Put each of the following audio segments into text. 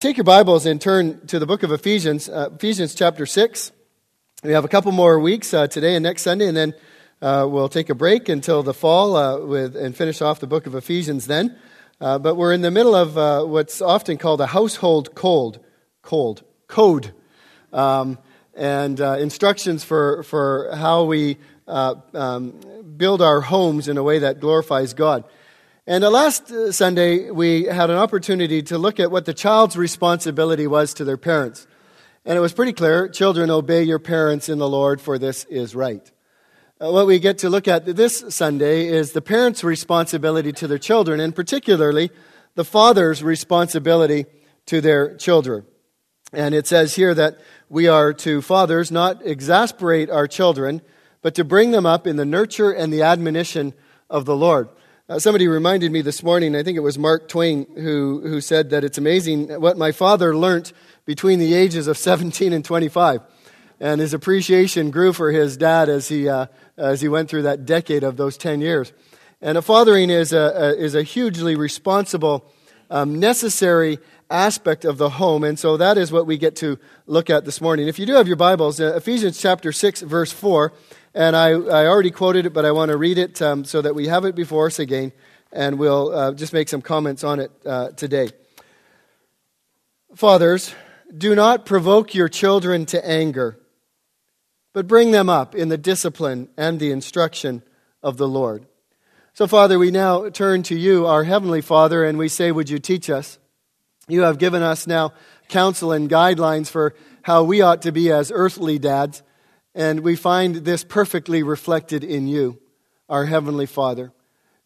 Take your Bibles and turn to the book of Ephesians, uh, Ephesians chapter 6. We have a couple more weeks uh, today and next Sunday, and then uh, we'll take a break until the fall uh, with, and finish off the book of Ephesians then. Uh, but we're in the middle of uh, what's often called a household cold, cold, code, um, and instructions for, for how we um, build our homes in a way that glorifies God. And uh, last uh, Sunday, we had an opportunity to look at what the child's responsibility was to their parents. And it was pretty clear children, obey your parents in the Lord, for this is right. Uh, what we get to look at this Sunday is the parents' responsibility to their children, and particularly the father's responsibility to their children. And it says here that we are to fathers not exasperate our children, but to bring them up in the nurture and the admonition of the Lord. Uh, somebody reminded me this morning, I think it was Mark Twain, who, who said that it's amazing what my father learned between the ages of 17 and 25. And his appreciation grew for his dad as he, uh, as he went through that decade of those 10 years. And a fathering is a, a is a hugely responsible, um, necessary aspect of the home. And so that is what we get to look at this morning. If you do have your Bibles, uh, Ephesians chapter 6, verse 4 and I, I already quoted it, but I want to read it um, so that we have it before us again, and we'll uh, just make some comments on it uh, today. Fathers, do not provoke your children to anger, but bring them up in the discipline and the instruction of the Lord. So, Father, we now turn to you, our Heavenly Father, and we say, Would you teach us? You have given us now counsel and guidelines for how we ought to be as earthly dads. And we find this perfectly reflected in you, our Heavenly Father.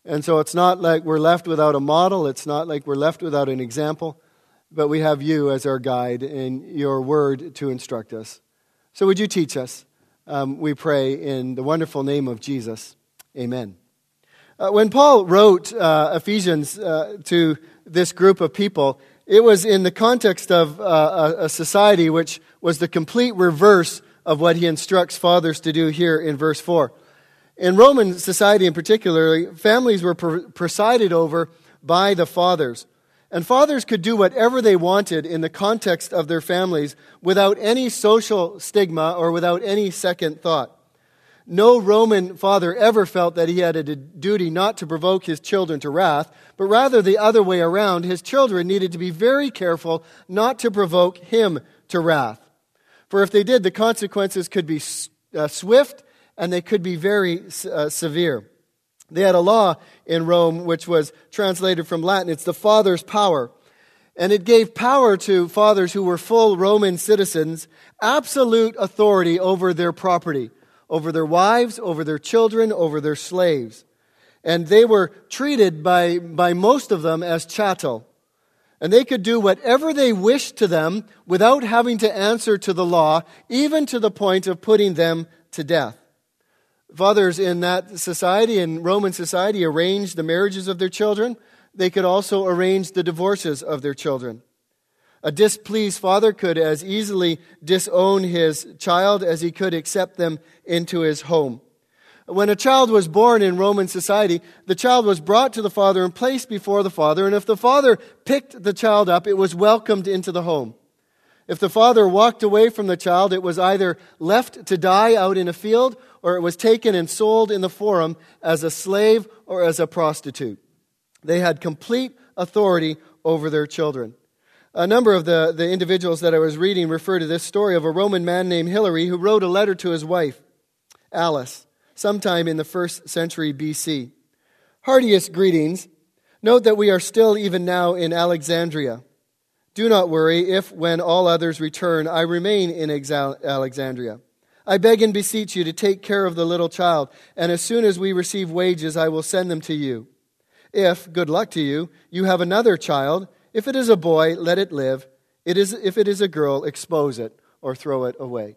And so it's not like we're left without a model, it's not like we're left without an example, but we have you as our guide and your word to instruct us. So would you teach us? Um, we pray in the wonderful name of Jesus. Amen. Uh, when Paul wrote uh, Ephesians uh, to this group of people, it was in the context of uh, a, a society which was the complete reverse of what he instructs fathers to do here in verse 4. In Roman society in particular, families were presided over by the fathers. And fathers could do whatever they wanted in the context of their families without any social stigma or without any second thought. No Roman father ever felt that he had a duty not to provoke his children to wrath, but rather the other way around. His children needed to be very careful not to provoke him to wrath. For if they did, the consequences could be uh, swift and they could be very uh, severe. They had a law in Rome which was translated from Latin. It's the father's power. And it gave power to fathers who were full Roman citizens absolute authority over their property, over their wives, over their children, over their slaves. And they were treated by, by most of them as chattel and they could do whatever they wished to them without having to answer to the law, even to the point of putting them to death. Fathers in that society, in Roman society, arranged the marriages of their children. They could also arrange the divorces of their children. A displeased father could as easily disown his child as he could accept them into his home. When a child was born in Roman society, the child was brought to the father and placed before the father, and if the father picked the child up, it was welcomed into the home. If the father walked away from the child, it was either left to die out in a field, or it was taken and sold in the forum as a slave or as a prostitute. They had complete authority over their children. A number of the, the individuals that I was reading refer to this story of a Roman man named Hilary who wrote a letter to his wife, Alice sometime in the first century BC. Heartiest greetings. Note that we are still even now in Alexandria. Do not worry if, when all others return, I remain in Alexandria. I beg and beseech you to take care of the little child, and as soon as we receive wages, I will send them to you. If, good luck to you, you have another child, if it is a boy, let it live. It is, if it is a girl, expose it or throw it away.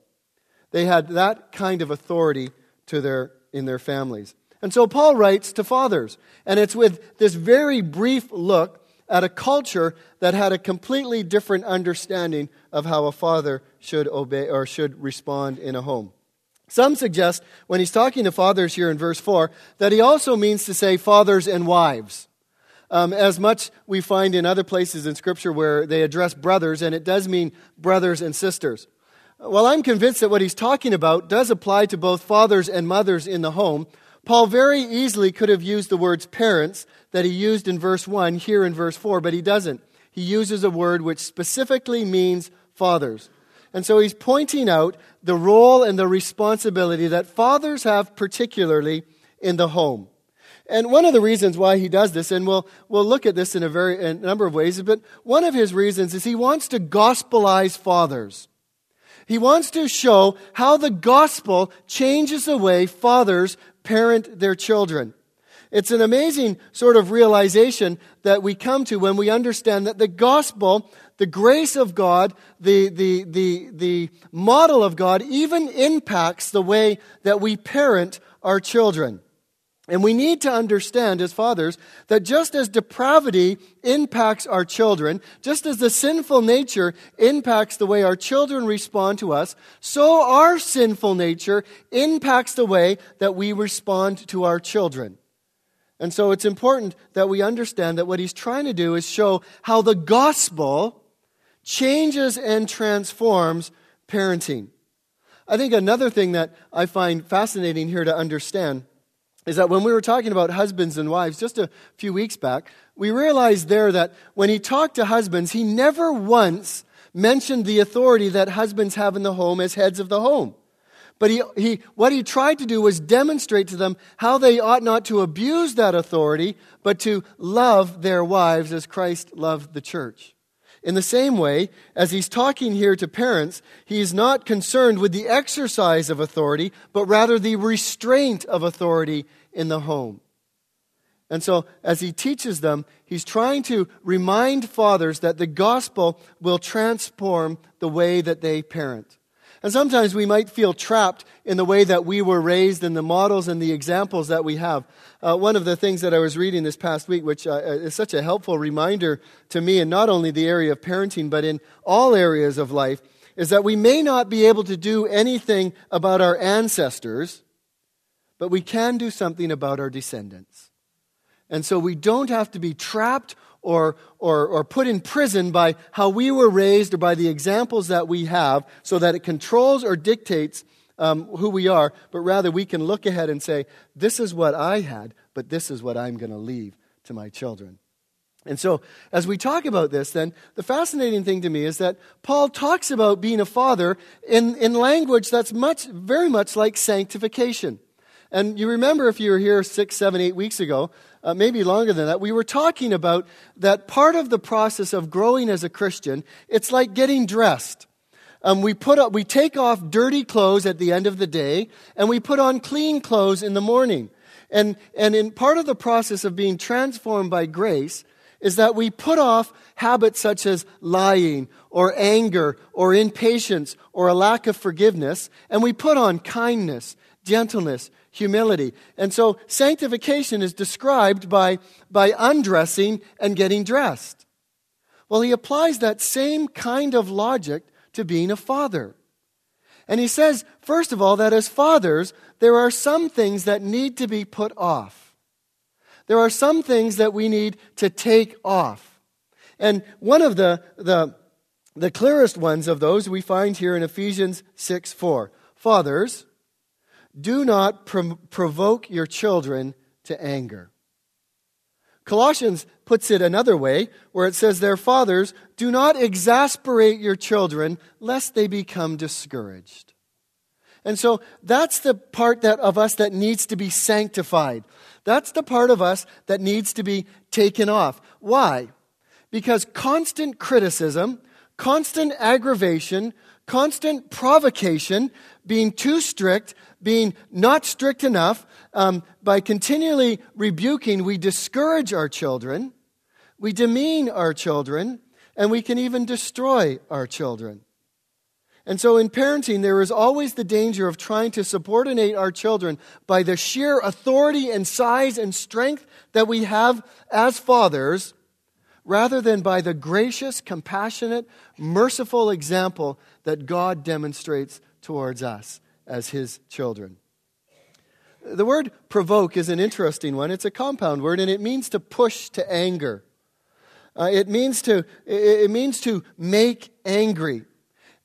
They had that kind of authority to their, in their families. And so Paul writes to fathers, and it's with this very brief look at a culture that had a completely different understanding of how a father should obey or should respond in a home. Some suggest when he's talking to fathers here in verse 4 that he also means to say fathers and wives. Um, as much we find in other places in Scripture where they address brothers, and it does mean brothers and sisters. Well, I'm convinced that what he's talking about does apply to both fathers and mothers in the home. Paul very easily could have used the words parents that he used in verse 1 here in verse 4, but he doesn't. He uses a word which specifically means fathers. And so he's pointing out the role and the responsibility that fathers have, particularly in the home. And one of the reasons why he does this, and we'll, we'll look at this in a very in a number of ways, but one of his reasons is he wants to gospelize fathers. He wants to show how the gospel changes the way fathers parent their children. It's an amazing sort of realization that we come to when we understand that the gospel, the grace of God, the, the, the, the model of God, even impacts the way that we parent our children. And we need to understand as fathers that just as depravity impacts our children, just as the sinful nature impacts the way our children respond to us, so our sinful nature impacts the way that we respond to our children. And so it's important that we understand that what he's trying to do is show how the gospel changes and transforms parenting. I think another thing that I find fascinating here to understand is that when we were talking about husbands and wives just a few weeks back, we realized there that when he talked to husbands, he never once mentioned the authority that husbands have in the home as heads of the home. But he, he, what he tried to do was demonstrate to them how they ought not to abuse that authority, but to love their wives as Christ loved the church. In the same way, as he's talking here to parents, he's not concerned with the exercise of authority, but rather the restraint of authority in the home. And so, as he teaches them, he's trying to remind fathers that the gospel will transform the way that they parent. And sometimes we might feel trapped in the way that we were raised and the models and the examples that we have. Uh, one of the things that I was reading this past week, which uh, uh is such a helpful reminder to me in not only the area of parenting, but in all areas of life, is that we may not be able to do anything about our ancestors, but we can do something about our descendants. And so we don't have to be trapped or, or, or put in prison by how we were raised or by the examples that we have so that it controls or dictates um, who we are, but rather we can look ahead and say, This is what I had, but this is what I'm going to leave to my children. And so, as we talk about this, then, the fascinating thing to me is that Paul talks about being a father in, in language that's much, very much like sanctification. And you remember if you were here six, seven, eight weeks ago, uh, maybe longer than that, we were talking about that part of the process of growing as a Christian, it's like getting dressed. Um, we, put up, we take off dirty clothes at the end of the day, and we put on clean clothes in the morning. And, and in part of the process of being transformed by grace is that we put off habits such as lying or anger or impatience or a lack of forgiveness, and we put on kindness, gentleness, humility. And so sanctification is described by, by undressing and getting dressed. Well, he applies that same kind of logic to being a father. And he says, first of all, that as fathers, there are some things that need to be put off. There are some things that we need to take off. And one of the, the, the clearest ones of those we find here in Ephesians 6 4. Fathers, do not provoke your children to anger. Colossians puts it another way, where it says, Their fathers, do not exasperate your children, lest they become discouraged. And so that's the part that, of us that needs to be sanctified. That's the part of us that needs to be taken off. Why? Because constant criticism, constant aggravation, constant provocation, being too strict, being not strict enough, um, by continually rebuking, we discourage our children, we demean our children, and we can even destroy our children. And so in parenting, there is always the danger of trying to subordinate our children by the sheer authority and size and strength that we have as fathers, rather than by the gracious, compassionate, merciful example that God demonstrates towards us as his children. The word provoke is an interesting one. It's a compound word, and it means to push to anger. Uh, it, means to, it means to make angry.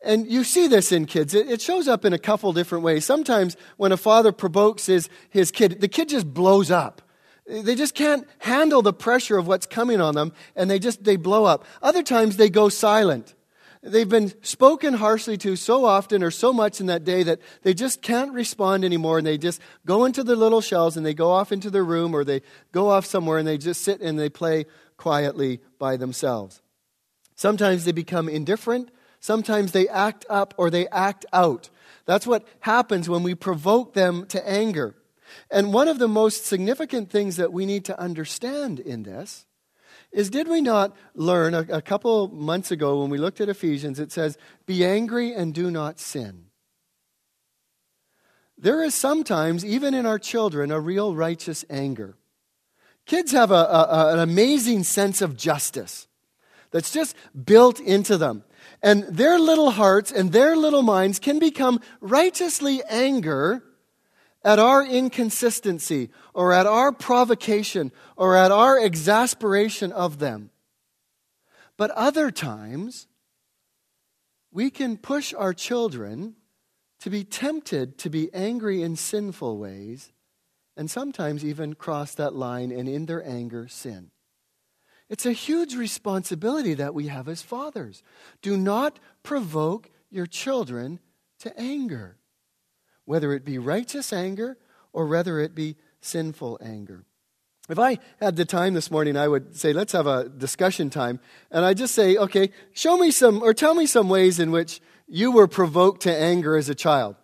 And you see this in kids. It, shows up in a couple different ways. Sometimes when a father provokes his, his kid, the kid just blows up. They just can't handle the pressure of what's coming on them, and they just they blow up. Other times they go silent. They've been spoken harshly to so often or so much in that day that they just can't respond anymore, and they just go into their little shells and they go off into their room or they go off somewhere and they just sit and they play quietly by themselves. Sometimes they become indifferent. Sometimes they act up or they act out. That's what happens when we provoke them to anger. And one of the most significant things that we need to understand in this is did we not learn a, a, couple months ago when we looked at Ephesians, it says, Be angry and do not sin. There is sometimes, even in our children, a real righteous anger. Kids have a, a, an amazing sense of justice that's just built into them. And their little hearts and their little minds can become righteously anger at our inconsistency or at our provocation or at our exasperation of them. But other times, we can push our children to be tempted to be angry in sinful ways and sometimes even cross that line and in their anger sin. It's a huge responsibility that we have as fathers. Do not provoke your children to anger whether it be righteous anger or whether it be sinful anger. If I had the time this morning, I would say, let's have a discussion time. And I just say, okay, show me some, or tell me some ways in which you were provoked to anger as a child.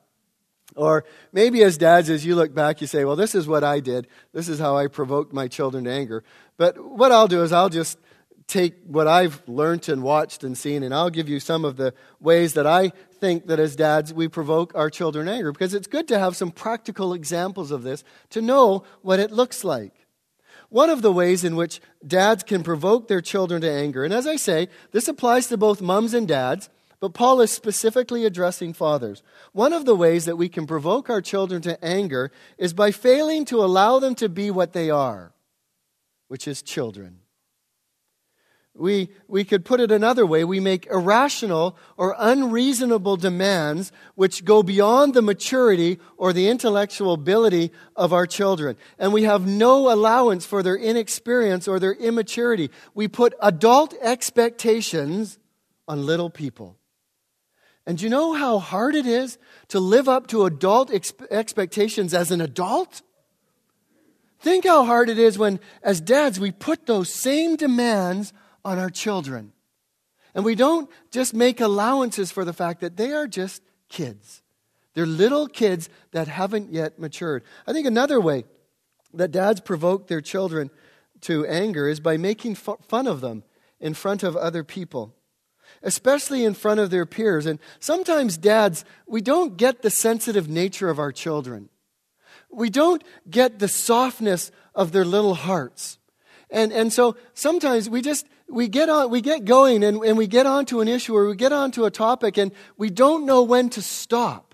Or maybe as dads, as you look back, you say, well, this is what I did. This is how I provoked my children to anger. But what I'll do is I'll just take what I've learned and watched and seen, and I'll give you some of the ways that I think that as dads we provoke our children anger because it's good to have some practical examples of this to know what it looks like. One of the ways in which dads can provoke their children to anger, and as I say, this applies to both mums and dads, but Paul is specifically addressing fathers. One of the ways that we can provoke our children to anger is by failing to allow them to be what they are, which is children. We, we could put it another way. We make irrational or unreasonable demands which go beyond the maturity or the intellectual ability of our children. And we have no allowance for their inexperience or their immaturity. We put adult expectations on little people. And you know how hard it is to live up to adult ex- expectations as an adult? Think how hard it is when, as dads, we put those same demands on our children. And we don't just make allowances for the fact that they are just kids. They're little kids that haven't yet matured. I think another way that dads provoke their children to anger is by making fun of them in front of other people, especially in front of their peers. And sometimes, dads, we don't get the sensitive nature of our children. We don't get the softness of their little hearts. And, and so sometimes we just, we get on, we get going and, and we get onto an issue or we get onto a topic and we don't know when to stop.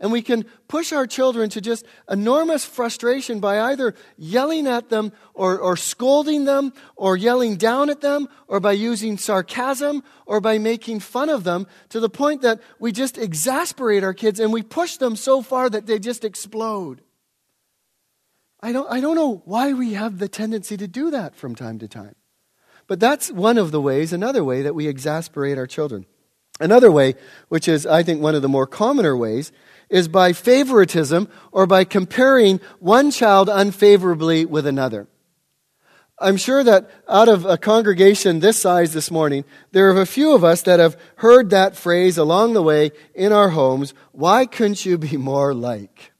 And we can push our children to just enormous frustration by either yelling at them or, or scolding them or yelling down at them or by using sarcasm or by making fun of them to the point that we just exasperate our kids and we push them so far that they just explode. I don't, I don't know why we have the tendency to do that from time to time. But that's one of the ways, another way that we exasperate our children. Another way, which is, I think, one of the more commoner ways, is by favoritism or by comparing one child unfavorably with another. I'm sure that out of a congregation this size this morning, there are a few of us that have heard that phrase along the way in our homes why couldn't you be more like?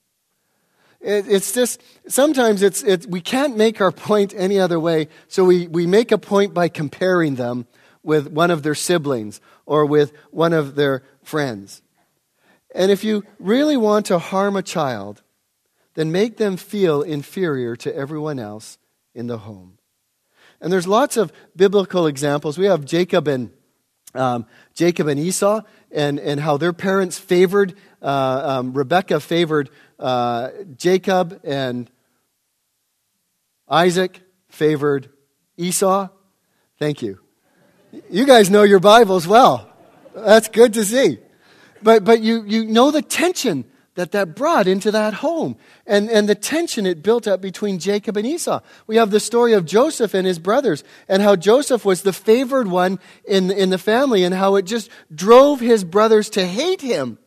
It, it's just, sometimes it's, it, we can't make our point any other way, so we, we make a point by comparing them with one of their siblings or with one of their friends. And if you really want to harm a child, then make them feel inferior to everyone else in the home. And there's lots of biblical examples. We have Jacob and um, Jacob and Esau and, and how their parents favored, uh, um, Rebecca favored uh, Jacob and Isaac favored Esau. Thank you. You guys know your Bibles well. That's good to see. But, but you, you know the tension that that brought into that home and, and the tension it built up between Jacob and Esau. We have the story of Joseph and his brothers and how Joseph was the favored one in, in the family and how it just drove his brothers to hate him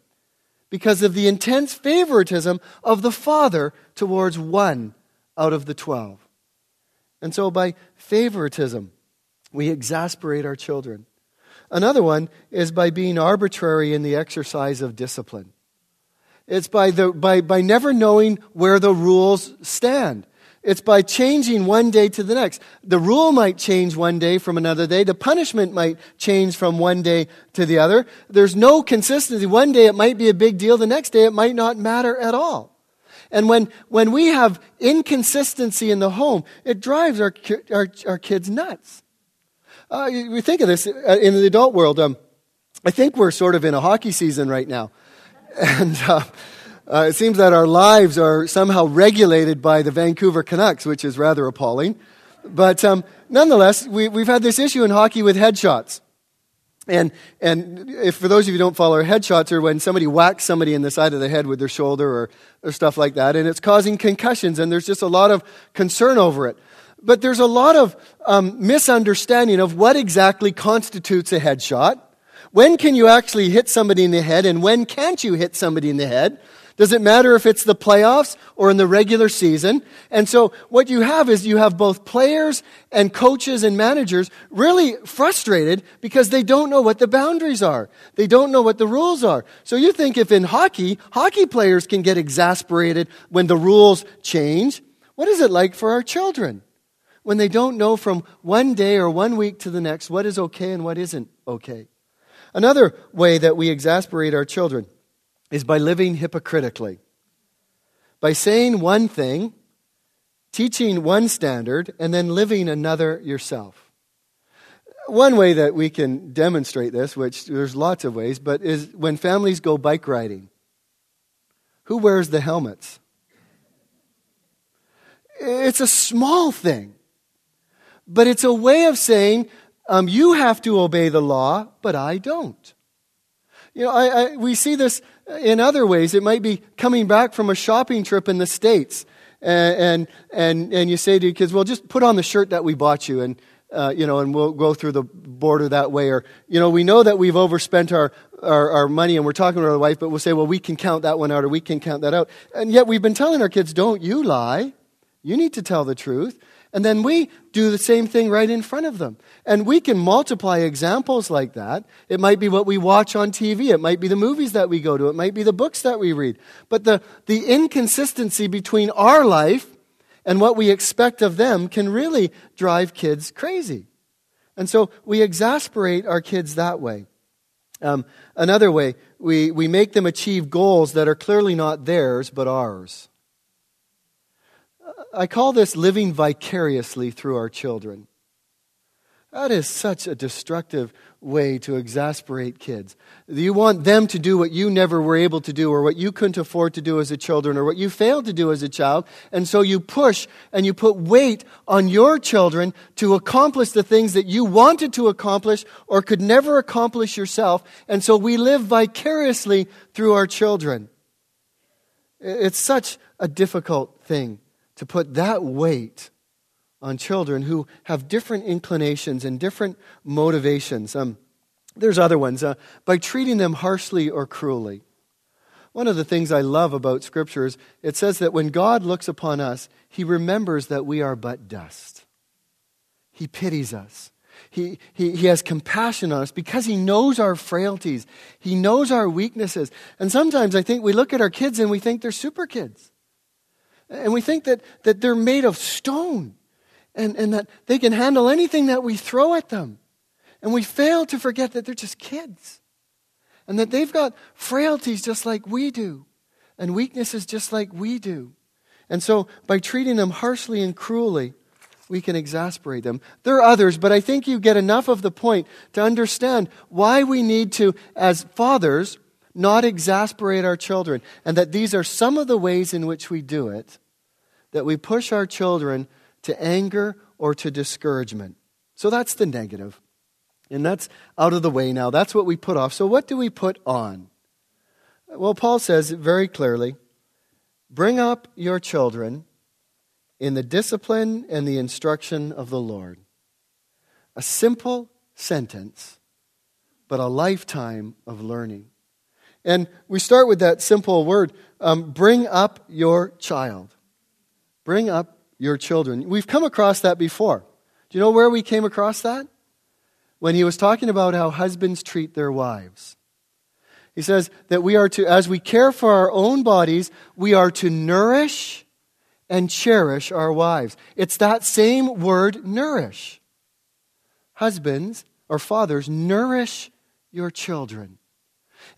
because of the intense favoritism of the father towards one out of the twelve. And so by favoritism, we exasperate our children. Another one is by being arbitrary in the exercise of discipline. It's by, the, by, by never knowing where the rules stand. It's by changing one day to the next. The rule might change one day from another day. The punishment might change from one day to the other. There's no consistency. One day it might be a big deal. The next day it might not matter at all. And when, when we have inconsistency in the home, it drives our, our, our kids nuts. Uh, we think of this uh, in the adult world. Um, I think we're sort of in a hockey season right now. And uh, uh, it seems that our lives are somehow regulated by the Vancouver Canucks, which is rather appalling. But um, nonetheless, we, we've had this issue in hockey with headshots. And, and if, for those of you who don't follow, headshots are when somebody whacks somebody in the side of the head with their shoulder or, or stuff like that, and it's causing concussions, and there's just a lot of concern over it. But there's a lot of um, misunderstanding of what exactly constitutes a headshot. When can you actually hit somebody in the head, and when can't you hit somebody in the head? Does it matter if it's the playoffs or in the regular season? And so what you have is you have both players and coaches and managers really frustrated because they don't know what the boundaries are. They don't know what the rules are. So you think if in hockey, hockey players can get exasperated when the rules change, what is it like for our children? When they don't know from one day or one week to the next what is okay and what isn't okay. Another way that we exasperate our children is by living hypocritically. By saying one thing, teaching one standard, and then living another yourself. One way that we can demonstrate this, which there's lots of ways, but is when families go bike riding. Who wears the helmets? It's a small thing, but it's a way of saying, um, you have to obey the law, but I don't. You know, I, I, we see this in other ways. It might be coming back from a shopping trip in the States, and, and, and, and you say to your kids, well, just put on the shirt that we bought you, and, uh, you know, and we'll go through the border that way. Or, you know, we know that we've overspent our, our, our money and we're talking to our wife, but we'll say, well, we can count that one out or we can count that out. And yet we've been telling our kids, don't you lie. You need to tell the truth. And then we do the same thing right in front of them. And we can multiply examples like that. It might be what we watch on TV. It might be the movies that we go to. It might be the books that we read. But the, the inconsistency between our life and what we expect of them can really drive kids crazy. And so we exasperate our kids that way. Um, another way, we, we make them achieve goals that are clearly not theirs, but ours. I call this living vicariously through our children. That is such a destructive way to exasperate kids. You want them to do what you never were able to do, or what you couldn't afford to do as a child, or what you failed to do as a child. And so you push and you put weight on your children to accomplish the things that you wanted to accomplish or could never accomplish yourself. And so we live vicariously through our children. It's such a difficult thing to put that weight on children who have different inclinations and different motivations. Um, there's other ones. Uh, by treating them harshly or cruelly. One of the things I love about Scripture is it says that when God looks upon us, he remembers that we are but dust. He pities us. He, he, he has compassion on us because he knows our frailties. He knows our weaknesses. And sometimes I think we look at our kids and we think they're super kids. And we think that, that they're made of stone and, and that they can handle anything that we throw at them. And we fail to forget that they're just kids and that they've got frailties just like we do and weaknesses just like we do. And so, by treating them harshly and cruelly, we can exasperate them. There are others, but I think you get enough of the point to understand why we need to, as fathers, not exasperate our children, and that these are some of the ways in which we do it, that we push our children to anger or to discouragement. So that's the negative. And that's out of the way now. That's what we put off. So, what do we put on? Well, Paul says very clearly bring up your children in the discipline and the instruction of the Lord. A simple sentence, but a lifetime of learning. And we start with that simple word um, bring up your child. Bring up your children. We've come across that before. Do you know where we came across that? When he was talking about how husbands treat their wives. He says that we are to, as we care for our own bodies, we are to nourish and cherish our wives. It's that same word, nourish. Husbands or fathers, nourish your children.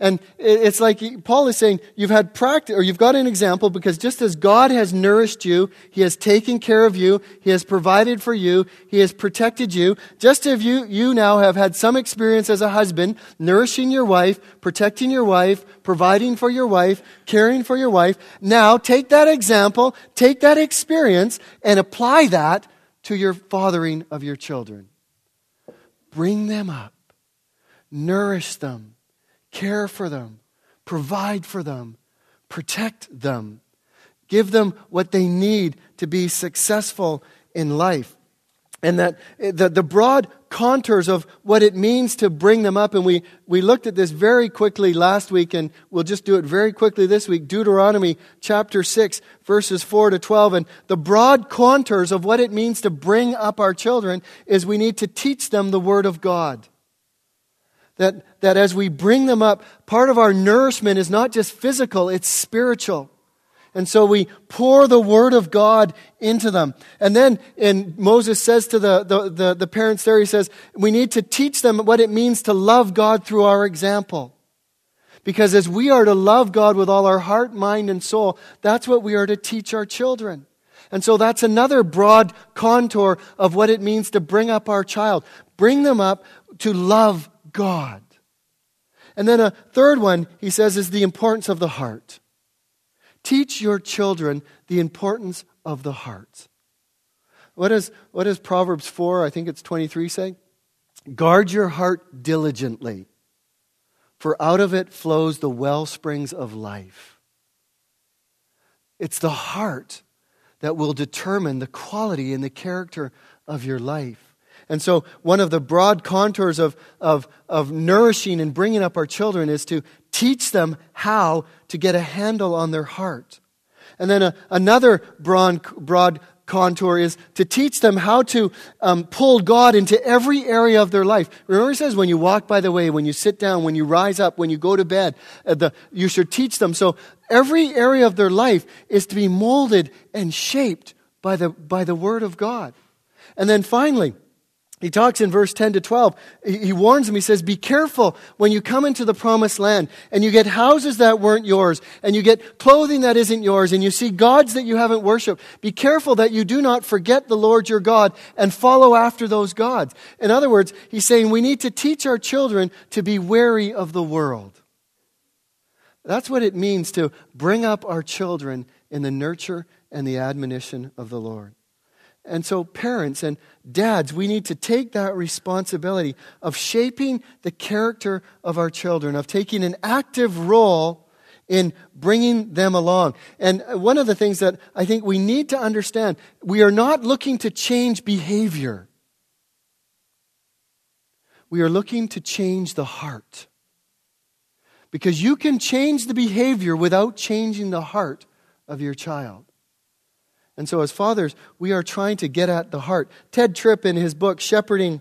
And it's like Paul is saying, you've had practice, or you've got an example because just as God has nourished you, He has taken care of you, He has provided for you, He has protected you, just as you, you now have had some experience as a husband, nourishing your wife, protecting your wife, providing for your wife, caring for your wife. Now take that example, take that experience, and apply that to your fathering of your children. Bring them up, nourish them care for them, provide for them, protect them, give them what they need to be successful in life. And that the, the broad contours of what it means to bring them up, and we, we looked at this very quickly last week, and we'll just do it very quickly this week. Deuteronomy chapter 6, verses 4 to 12. And the broad contours of what it means to bring up our children is we need to teach them the Word of God that, that as we bring them up, part of our nourishment is not just physical, it's spiritual. And so we pour the word of God into them. And then in Moses says to the, the, the, the, parents there, he says, we need to teach them what it means to love God through our example. Because as we are to love God with all our heart, mind, and soul, that's what we are to teach our children. And so that's another broad contour of what it means to bring up our child. Bring them up to love God. And then a third one, he says, is the importance of the heart. Teach your children the importance of the heart. What, is, what does Proverbs 4, I think it's 23, say? Guard your heart diligently, for out of it flows the well springs of life. It's the heart that will determine the quality and the character of your life. And so, one of the broad contours of, of, of nourishing and bringing up our children is to teach them how to get a handle on their heart. And then a, another broad, broad contour is to teach them how to um, pull God into every area of their life. Remember, it says when you walk by the way, when you sit down, when you rise up, when you go to bed, uh, the, you should teach them. So every area of their life is to be molded and shaped by the, by the Word of God. And then finally, he talks in verse 10 to 12. He warns them. He says, Be careful when you come into the promised land and you get houses that weren't yours and you get clothing that isn't yours and you see gods that you haven't worshiped. Be careful that you do not forget the Lord your God and follow after those gods. In other words, he's saying we need to teach our children to be wary of the world. That's what it means to bring up our children in the nurture and the admonition of the Lord. And so, parents and dads, we need to take that responsibility of shaping the character of our children, of taking an active role in bringing them along. And one of the things that I think we need to understand we are not looking to change behavior, we are looking to change the heart. Because you can change the behavior without changing the heart of your child. And so, as fathers, we are trying to get at the heart. Tedd Tripp, in his book, Shepherding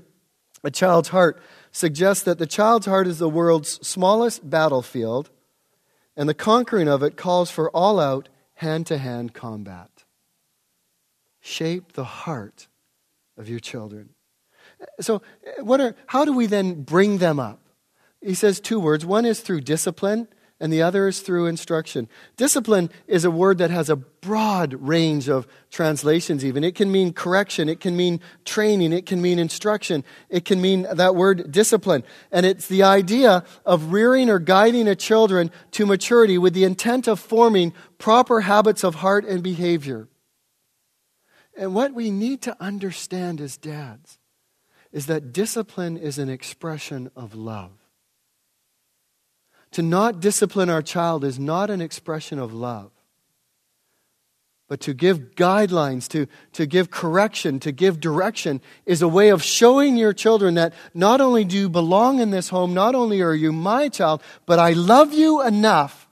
a Child's Heart, suggests that the child's heart is the world's smallest battlefield, and the conquering of it calls for all out, hand to hand combat. Shape the heart of your children. So, what are, how do we then bring them up? He says two words. One is through discipline, and the other is through instruction. Discipline is a word that has a broad range of translations, even. It can mean correction, it can mean training, it can mean instruction, it can mean that word discipline. And it's the idea of rearing or guiding a children to maturity with the intent of forming proper habits of heart and behavior. And what we need to understand as dads is that discipline is an expression of love. To not discipline our child is not an expression of love. But to give guidelines, to, to give correction, to give direction is a way of showing your children that not only do you belong in this home, not only are you my child, but I love you enough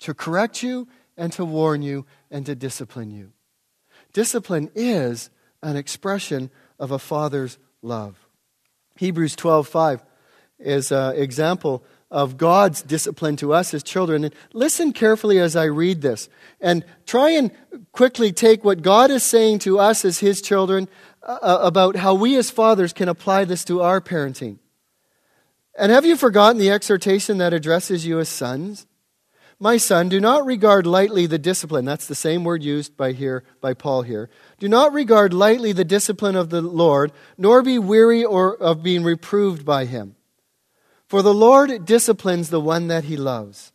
to correct you and to warn you and to discipline you. Discipline is an expression of a father's love. Hebrews 12:5 is an example of God's discipline to us as children. And listen carefully as I read this and try and quickly take what God is saying to us as His children uh, uh, about how we as fathers can apply this to our parenting. And have you forgotten the exhortation that addresses you as sons? My son, do not regard lightly the discipline. That's the same word used by here by Paul here. Do not regard lightly the discipline of the Lord, nor be weary or of being reproved by him. For the Lord disciplines the one that he loves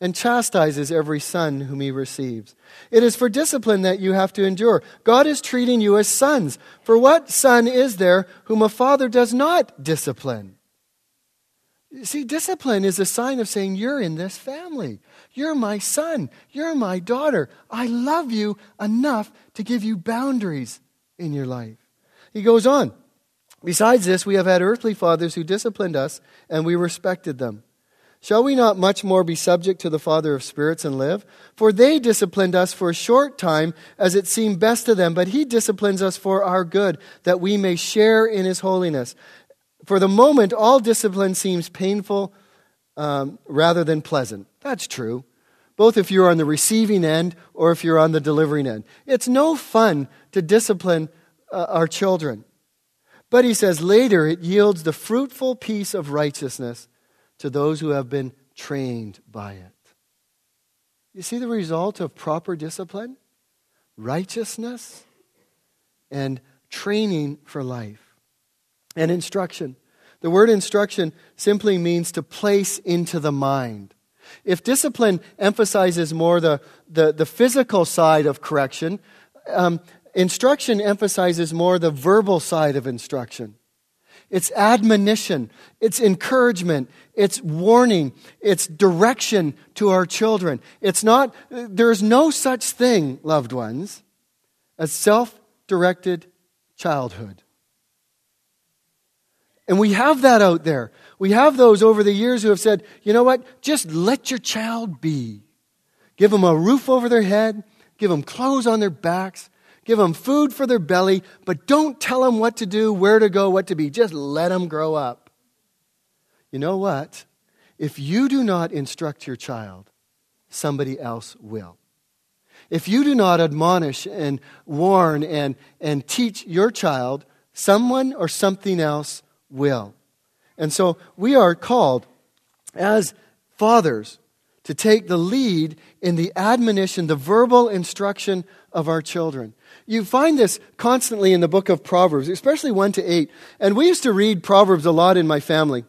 and chastises every son whom he receives. It is for discipline that you have to endure. God is treating you as sons. For what son is there whom a father does not discipline? See, discipline is a sign of saying, You're in this family. You're my son. You're my daughter. I love you enough to give you boundaries in your life. He goes on. Besides this, we have had earthly fathers who disciplined us, and we respected them. Shall we not much more be subject to the Father of spirits and live? For they disciplined us for a short time as it seemed best to them, but He disciplines us for our good, that we may share in His holiness. For the moment, all discipline seems painful um, rather than pleasant. That's true, both if you're on the receiving end or if you're on the delivering end. It's no fun to discipline uh, our children. But he says later it yields the fruitful peace of righteousness to those who have been trained by it. You see the result of proper discipline? Righteousness and training for life and instruction. The word instruction simply means to place into the mind. If discipline emphasizes more the, the, the physical side of correction, um, Instruction emphasizes more the verbal side of instruction. It's admonition, it's encouragement, it's warning, it's direction to our children. It's not, there's no such thing, loved ones, as self directed childhood. And we have that out there. We have those over the years who have said, you know what? Just let your child be. Give them a roof over their head, give them clothes on their backs, Give them food for their belly, but don't tell them what to do, where to go, what to be. Just let them grow up. You know what? If you do not instruct your child, somebody else will. If you do not admonish and warn and, and teach your child, someone or something else will. And so we are called as fathers to take the lead in the admonition, the verbal instruction of our children. You find this constantly in the book of Proverbs, especially 1 to 8. And we used to read Proverbs a lot in my family,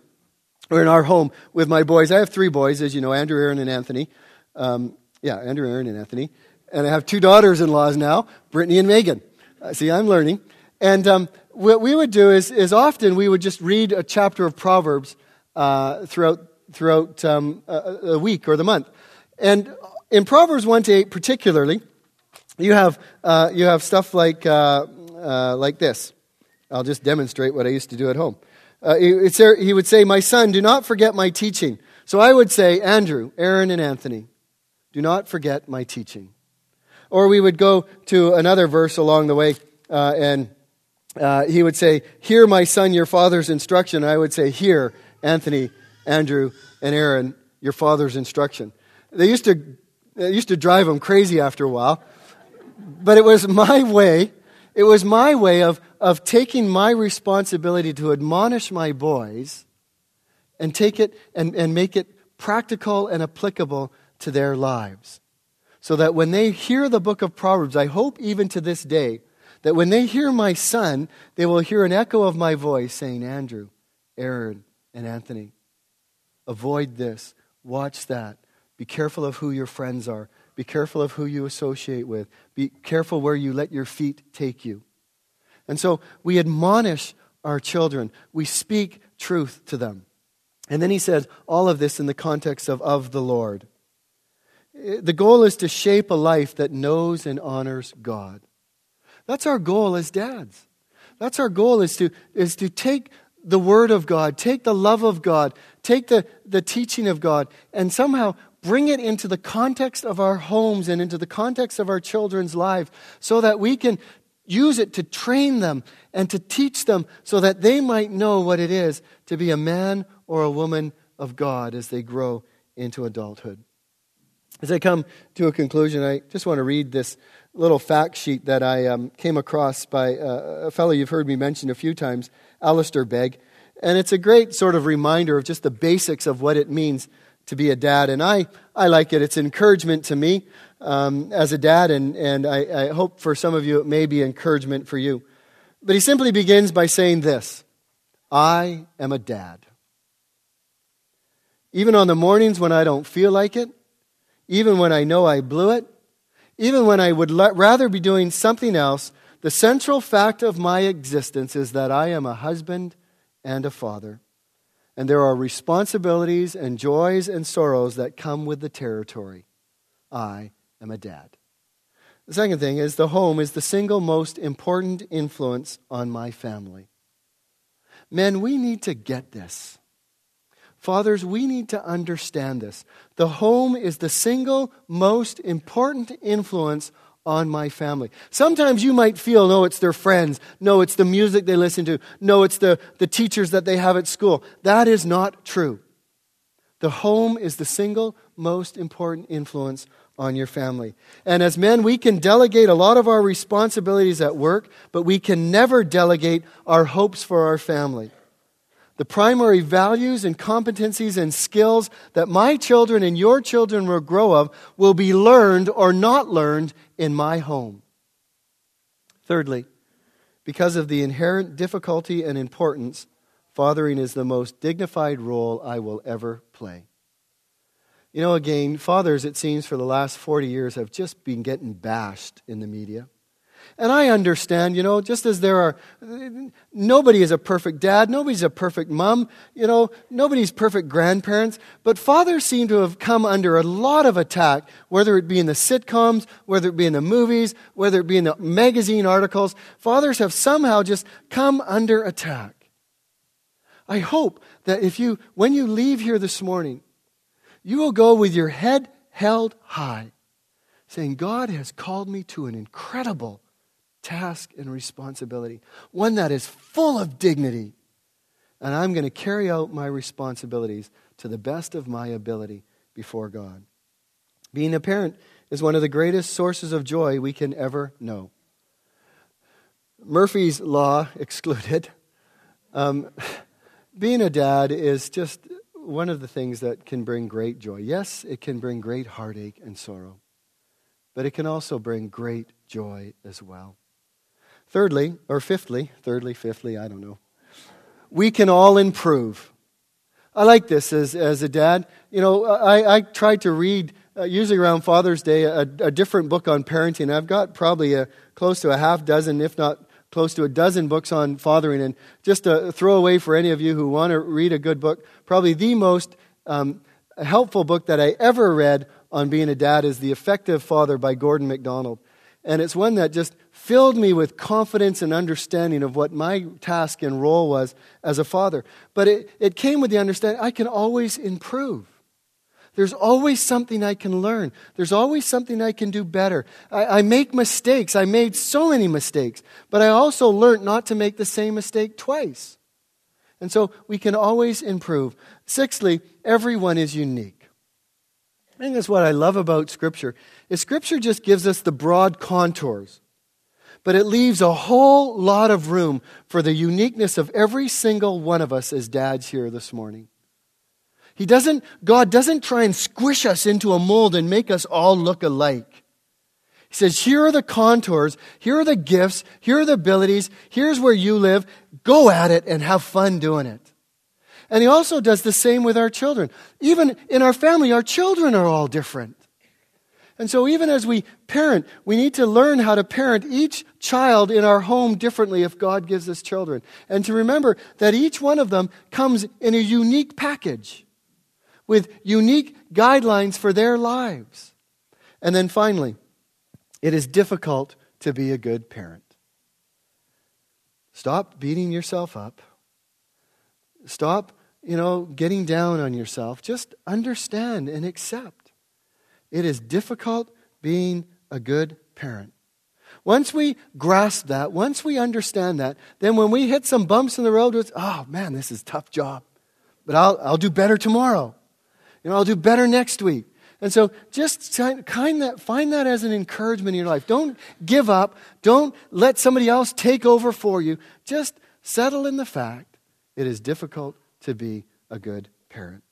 or in our home with my boys. I have three boys, as you know Andrew, Aaron, and Anthony. Um, yeah, Andrew, Aaron, and Anthony. And I have two daughters in laws now, Brittany and Megan. Uh, see, I'm learning. And um, what we would do is, is often we would just read a chapter of Proverbs uh, throughout, throughout um, a, a week or the month. And in Proverbs 1 to 8, particularly, you have, uh, you have stuff like, uh, uh, like this. I'll just demonstrate what I used to do at home. Uh, he would say, My son, do not forget my teaching. So I would say, Andrew, Aaron, and Anthony, do not forget my teaching. Or we would go to another verse along the way, uh, and uh, he would say, Hear, my son, your father's instruction. And I would say, Hear, Anthony, Andrew, and Aaron, your father's instruction. They used to, used to drive them crazy after a while but it was my way. It was my way of, of taking my responsibility to admonish my boys and take it and, and make it practical and applicable to their lives. So that when they hear the book of Proverbs, I hope even to this day, that when they hear my son, they will hear an echo of my voice saying, Andrew, Aaron, and Anthony, avoid this, watch that, be careful of who your friends are, be careful of who you associate with, be careful where you let your feet take you. And so we admonish our children, we speak truth to them. And then he says all of this in the context of of the Lord. Eh, the goal is to shape a life that knows and honors God. That's our goal as dads. That's our goal is to, is to take the Word of God, take the love of God, take the, the teaching of God, and somehow bring it into the context of our homes and into the context of our children's lives so that we can use it to train them and to teach them so that they might know what it is to be a man or a woman of God as they grow into adulthood. As I come to a conclusion, I just want to read this little fact sheet that I um, came across by uh, a fellow you've heard me mention a few times, Alistair Begg. And it's a great sort of reminder of just the basics of what it means to be a dad. And I, I like it. It's encouragement to me um, as a dad, and, and I, I hope for some of you it may be encouragement for you. But he simply begins by saying this I am a dad. Even on the mornings when I don't feel like it, even when I know I blew it, even when I would rather be doing something else, the central fact of my existence is that I am a husband and a father. And there are responsibilities and joys and sorrows that come with the territory. I am a dad. The second thing is the home is the single most important influence on my family. Men, we need to get this. Fathers, we need to understand this. The home is the single most important influence on my family. Sometimes you might feel, no, it's their friends. No, it's the music they listen to. No, it's the, the teachers that they have at school. That is not true. The home is the single most important influence on your family. And as men, we can delegate a lot of our responsibilities at work, but we can never delegate our hopes for our family. The primary values and competencies and skills that my children and your children will grow of will be learned or not learned in my home. Thirdly, because of the inherent difficulty and importance, fathering is the most dignified role I will ever play. You know, again, fathers, it seems, for the last 40 years have just been getting bashed in the media. And I understand, you know, just as there are, nobody is a perfect dad, nobody's a perfect mom, you know, nobody's perfect grandparents, but fathers seem to have come under a lot of attack, whether it be in the sitcoms, whether it be in the movies, whether it be in the magazine articles. Fathers have somehow just come under attack. I hope that if you, when you leave here this morning, you will go with your head held high, saying, God has called me to an incredible task and responsibility, one that is full of dignity. And I'm going to carry out my responsibilities to the best of my ability before God. Being a parent is one of the greatest sources of joy we can ever know. Murphy's Law excluded. Um, being a dad is just one of the things that can bring great joy. Yes, it can bring great heartache and sorrow, but it can also bring great joy as well. Thirdly, or fifthly, thirdly, fifthly, I don't know, we can all improve. I like this as, as a dad. You know, I, I tried to read, uh, usually around Father's Day, a, a, different book on parenting. I've got probably a, close to a half dozen, if not close to a dozen books on fathering. And just to throw away for any of you who want to read a good book, probably the most um, helpful book that I ever read on being a dad is The Effective Father by Gordon MacDonald. And it's one that just filled me with confidence and understanding of what my task and role was as a father. But it, it came with the understanding I can always improve. There's always something I can learn. There's always something I can do better. I, I, make mistakes. I made so many mistakes, but I also learned not to make the same mistake twice. And so we can always improve. Sixthly, everyone is unique. I think that's what I love about Scripture. Is Scripture just gives us the broad contours, but it leaves a whole lot of room for the uniqueness of every single one of us as dads here this morning. He doesn't, God doesn't try and squish us into a mold and make us all look alike. He says, here are the contours, here are the gifts, here are the abilities, here's where you live. Go at it and have fun doing it. And he also does the same with our children. Even in our family, our children are all different. And so, even as we parent, we need to learn how to parent each child in our home differently if God gives us children. And to remember that each one of them comes in a unique package with unique guidelines for their lives. And then finally, it is difficult to be a good parent. Stop beating yourself up. Stop, you know, getting down on yourself. Just understand and accept it is difficult being a good parent. Once we grasp that, once we understand that, then when we hit some bumps in the road, it's, oh man, this is a tough job. But I'll, I'll do better tomorrow. You know, I'll do better next week. And so just kind that, find that as an encouragement in your life. Don't give up. Don't let somebody else take over for you. Just settle in the fact it is difficult to be a good parent.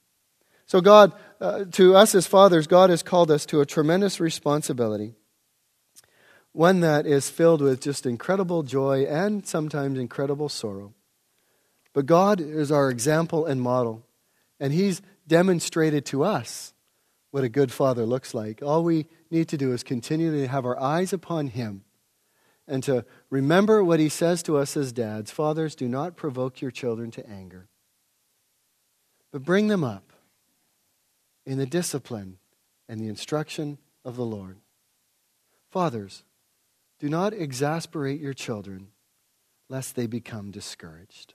So, God, uh, to us as fathers, God has called us to a tremendous responsibility, one that is filled with just incredible joy and sometimes incredible sorrow. But God is our example and model, and He's demonstrated to us what a good father looks like. All we need to do is continue to have our eyes upon Him and to remember what He says to us as dads Fathers, do not provoke your children to anger, but bring them up in the discipline and the instruction of the Lord. Fathers, do not exasperate your children, lest they become discouraged.